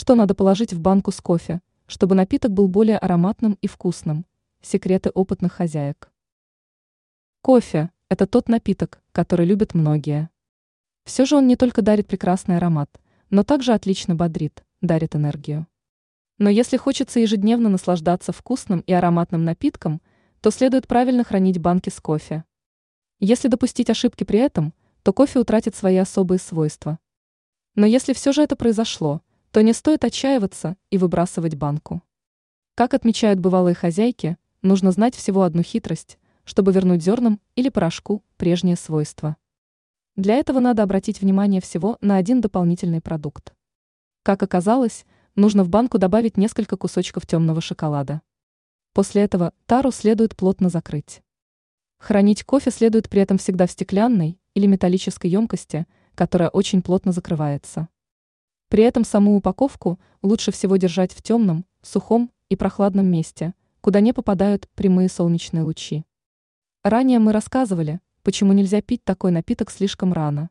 Что надо положить в банку с кофе, чтобы напиток был более ароматным и вкусным? Секреты опытных хозяек. Кофе – это тот напиток, который любят многие. Все же он не только дарит прекрасный аромат, но также отлично бодрит, дарит энергию. Но если хочется ежедневно наслаждаться вкусным и ароматным напитком, то следует правильно хранить банки с кофе. Если допустить ошибки при этом, то кофе утратит свои особые свойства. Но если все же это произошло, то не стоит отчаиваться и выбрасывать банку. Как отмечают бывалые хозяйки, нужно знать всего одну хитрость, чтобы вернуть зернам или порошку прежние свойства. Для этого надо обратить внимание всего на один дополнительный продукт. Как оказалось, нужно в банку добавить несколько кусочков темного шоколада. После этого тару следует плотно закрыть. Хранить кофе следует при этом всегда в стеклянной или металлической емкости, которая очень плотно закрывается. При этом саму упаковку лучше всего держать в темном, сухом и прохладном месте, куда не попадают прямые солнечные лучи. Ранее мы рассказывали, почему нельзя пить такой напиток слишком рано.